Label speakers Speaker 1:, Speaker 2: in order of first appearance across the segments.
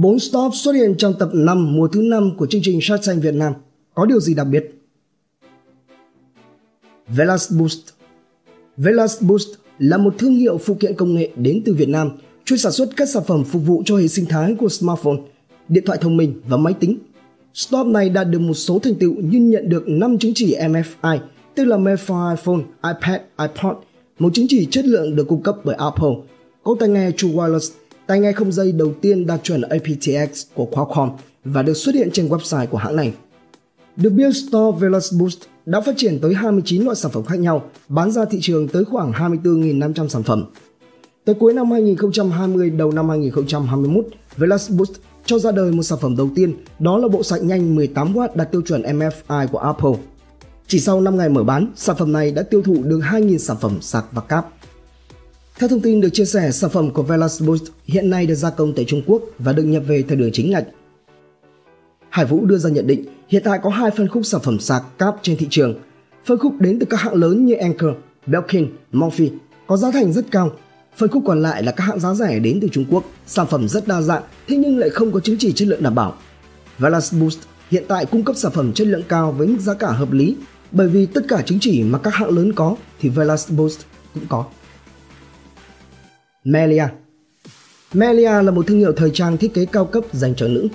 Speaker 1: 4 stop xuất hiện trong tập 5 mùa thứ 5 của chương trình Shark Tank Việt Nam. Có điều gì đặc biệt? Velas Boost Velas Boost là một thương hiệu phụ kiện công nghệ đến từ Việt Nam, chuyên sản xuất các sản phẩm phục vụ cho hệ sinh thái của smartphone, điện thoại thông minh và máy tính. Stop này đạt được một số thành tựu như nhận được 5 chứng chỉ MFI, tức là Made for iPhone, iPad, iPod, một chứng chỉ chất lượng được cung cấp bởi Apple, có tai nghe True Wireless tai nghe không dây đầu tiên đạt chuẩn aptX của Qualcomm và được xuất hiện trên website của hãng này. Được biết, Store Veloz Boost đã phát triển tới 29 loại sản phẩm khác nhau, bán ra thị trường tới khoảng 24.500 sản phẩm. Tới cuối năm 2020, đầu năm 2021, Veloz Boost cho ra đời một sản phẩm đầu tiên, đó là bộ sạc nhanh 18W đạt tiêu chuẩn MFI của Apple. Chỉ sau 5 ngày mở bán, sản phẩm này đã tiêu thụ được 2.000 sản phẩm sạc và cáp. Theo thông tin được chia sẻ, sản phẩm của Velasboost hiện nay được gia công tại Trung Quốc và được nhập về theo đường chính ngạch. Hải Vũ đưa ra nhận định hiện tại có hai phân khúc sản phẩm sạc cáp trên thị trường. Phân khúc đến từ các hãng lớn như Anker, Belkin, Morphe có giá thành rất cao. Phân khúc còn lại là các hãng giá rẻ đến từ Trung Quốc, sản phẩm rất đa dạng thế nhưng lại không có chứng chỉ chất lượng đảm bảo. Velasboost hiện tại cung cấp sản phẩm chất lượng cao với mức giá cả hợp lý bởi vì tất cả chứng chỉ mà các hãng lớn có thì Velasboost cũng có. Melia Melia là một thương hiệu thời trang thiết kế cao cấp dành cho nữ.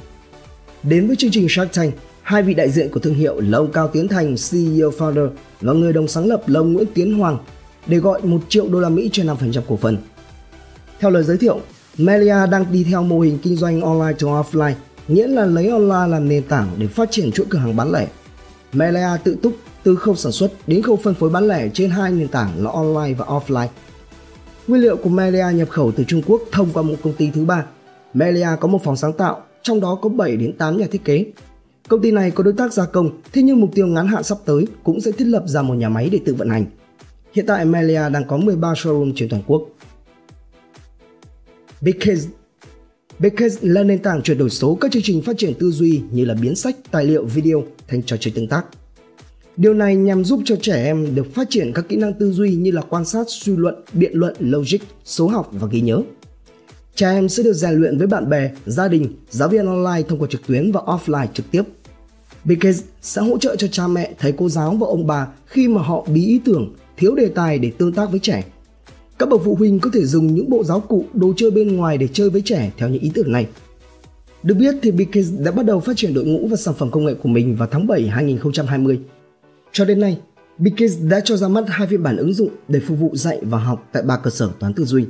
Speaker 1: Đến với chương trình Shark Tank, hai vị đại diện của thương hiệu là ông Cao Tiến Thành, CEO founder và người đồng sáng lập là ông Nguyễn Tiến Hoàng để gọi 1 triệu đô la Mỹ cho 5% cổ phần. Theo lời giới thiệu, Melia đang đi theo mô hình kinh doanh online to offline, nghĩa là lấy online làm nền tảng để phát triển chuỗi cửa hàng bán lẻ. Melia tự túc từ khâu sản xuất đến khâu phân phối bán lẻ trên hai nền tảng là online và offline – Nguyên liệu của Melia nhập khẩu từ Trung Quốc thông qua một công ty thứ ba. Melia có một phòng sáng tạo, trong đó có 7 đến 8 nhà thiết kế. Công ty này có đối tác gia công, thế nhưng mục tiêu ngắn hạn sắp tới cũng sẽ thiết lập ra một nhà máy để tự vận hành. Hiện tại Melia đang có 13 showroom trên toàn quốc. Because Because là nền tảng chuyển đổi số các chương trình phát triển tư duy như là biến sách, tài liệu, video thành trò chơi tương tác. Điều này nhằm giúp cho trẻ em được phát triển các kỹ năng tư duy như là quan sát, suy luận, biện luận, logic, số học và ghi nhớ. Trẻ em sẽ được rèn luyện với bạn bè, gia đình, giáo viên online thông qua trực tuyến và offline trực tiếp. BKS sẽ hỗ trợ cho cha mẹ, thầy cô giáo và ông bà khi mà họ bí ý tưởng, thiếu đề tài để tương tác với trẻ. Các bậc phụ huynh có thể dùng những bộ giáo cụ, đồ chơi bên ngoài để chơi với trẻ theo những ý tưởng này. Được biết thì BKS đã bắt đầu phát triển đội ngũ và sản phẩm công nghệ của mình vào tháng 7 2020 cho đến nay, Bigkids đã cho ra mắt hai phiên bản ứng dụng để phục vụ dạy và học tại ba cơ sở toán tư duy.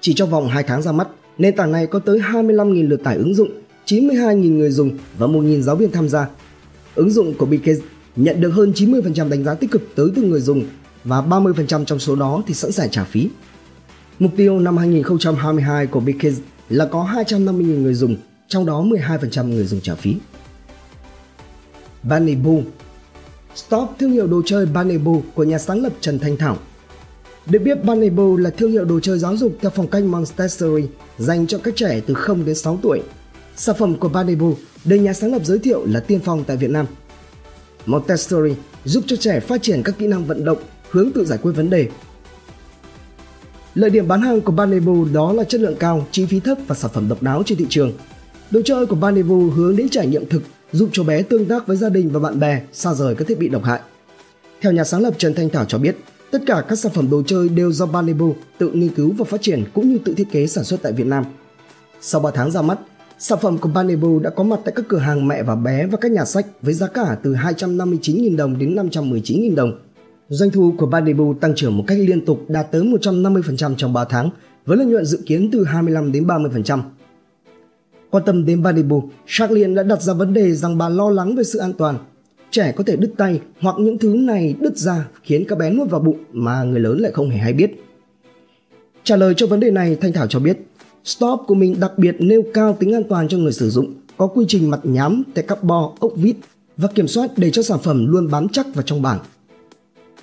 Speaker 1: Chỉ trong vòng 2 tháng ra mắt, nền tảng này có tới 25.000 lượt tải ứng dụng, 92.000 người dùng và 1.000 giáo viên tham gia. Ứng dụng của Bigkids nhận được hơn 90% đánh giá tích cực tới từ người dùng và 30% trong số đó thì sẵn sàng trả phí. Mục tiêu năm 2022 của Bigkids là có 250.000 người dùng, trong đó 12% người dùng trả phí. Bunny Boo Stop thương hiệu đồ chơi Banebo của nhà sáng lập Trần Thanh Thảo. Được biết Banebo là thương hiệu đồ chơi giáo dục theo phong cách Montessori dành cho các trẻ từ 0 đến 6 tuổi. Sản phẩm của Banebo được nhà sáng lập giới thiệu là tiên phong tại Việt Nam. Montessori giúp cho trẻ phát triển các kỹ năng vận động, hướng tự giải quyết vấn đề. Lợi điểm bán hàng của Banebo đó là chất lượng cao, chi phí thấp và sản phẩm độc đáo trên thị trường. Đồ chơi của Banebo hướng đến trải nghiệm thực giúp cho bé tương tác với gia đình và bạn bè xa rời các thiết bị độc hại. Theo nhà sáng lập Trần Thanh Thảo cho biết, tất cả các sản phẩm đồ chơi đều do Balibu tự nghiên cứu và phát triển cũng như tự thiết kế sản xuất tại Việt Nam. Sau 3 tháng ra mắt, sản phẩm của Balibu đã có mặt tại các cửa hàng mẹ và bé và các nhà sách với giá cả từ 259.000 đồng đến 519.000 đồng. Doanh thu của Balibu tăng trưởng một cách liên tục đạt tới 150% trong 3 tháng, với lợi nhuận dự kiến từ 25 đến 30%. Quan tâm đến Banibu, liền đã đặt ra vấn đề rằng bà lo lắng về sự an toàn. Trẻ có thể đứt tay hoặc những thứ này đứt ra khiến các bé nuốt vào bụng mà người lớn lại không hề hay biết. Trả lời cho vấn đề này, Thanh Thảo cho biết, Stop của mình đặc biệt nêu cao tính an toàn cho người sử dụng, có quy trình mặt nhám, tay cắp bo, ốc vít và kiểm soát để cho sản phẩm luôn bám chắc vào trong bảng.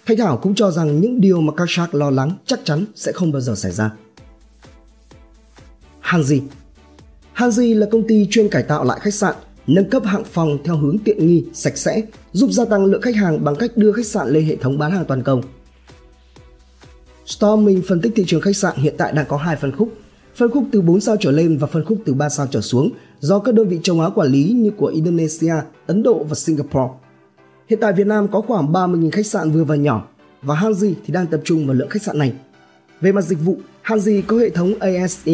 Speaker 1: Thanh Thảo cũng cho rằng những điều mà các shark lo lắng chắc chắn sẽ không bao giờ xảy ra. Hàng gì? Hanji là công ty chuyên cải tạo lại khách sạn, nâng cấp hạng phòng theo hướng tiện nghi, sạch sẽ, giúp gia tăng lượng khách hàng bằng cách đưa khách sạn lên hệ thống bán hàng toàn cầu. Storming phân tích thị trường khách sạn hiện tại đang có hai phân khúc. phân khúc từ 4 sao trở lên và phân khúc từ 3 sao trở xuống do các đơn vị châu Á quản lý như của Indonesia, Ấn Độ và Singapore. Hiện tại Việt Nam có khoảng 30.000 khách sạn vừa và nhỏ và Hanji thì đang tập trung vào lượng khách sạn này. Về mặt dịch vụ, Hanji có hệ thống ASE,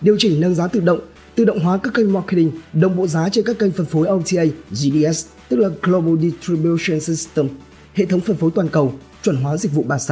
Speaker 1: điều chỉnh nâng giá tự động, tự động hóa các kênh marketing, đồng bộ giá trên các kênh phân phối OTA, GDS, tức là Global Distribution System, hệ thống phân phối toàn cầu, chuẩn hóa dịch vụ 3 sao.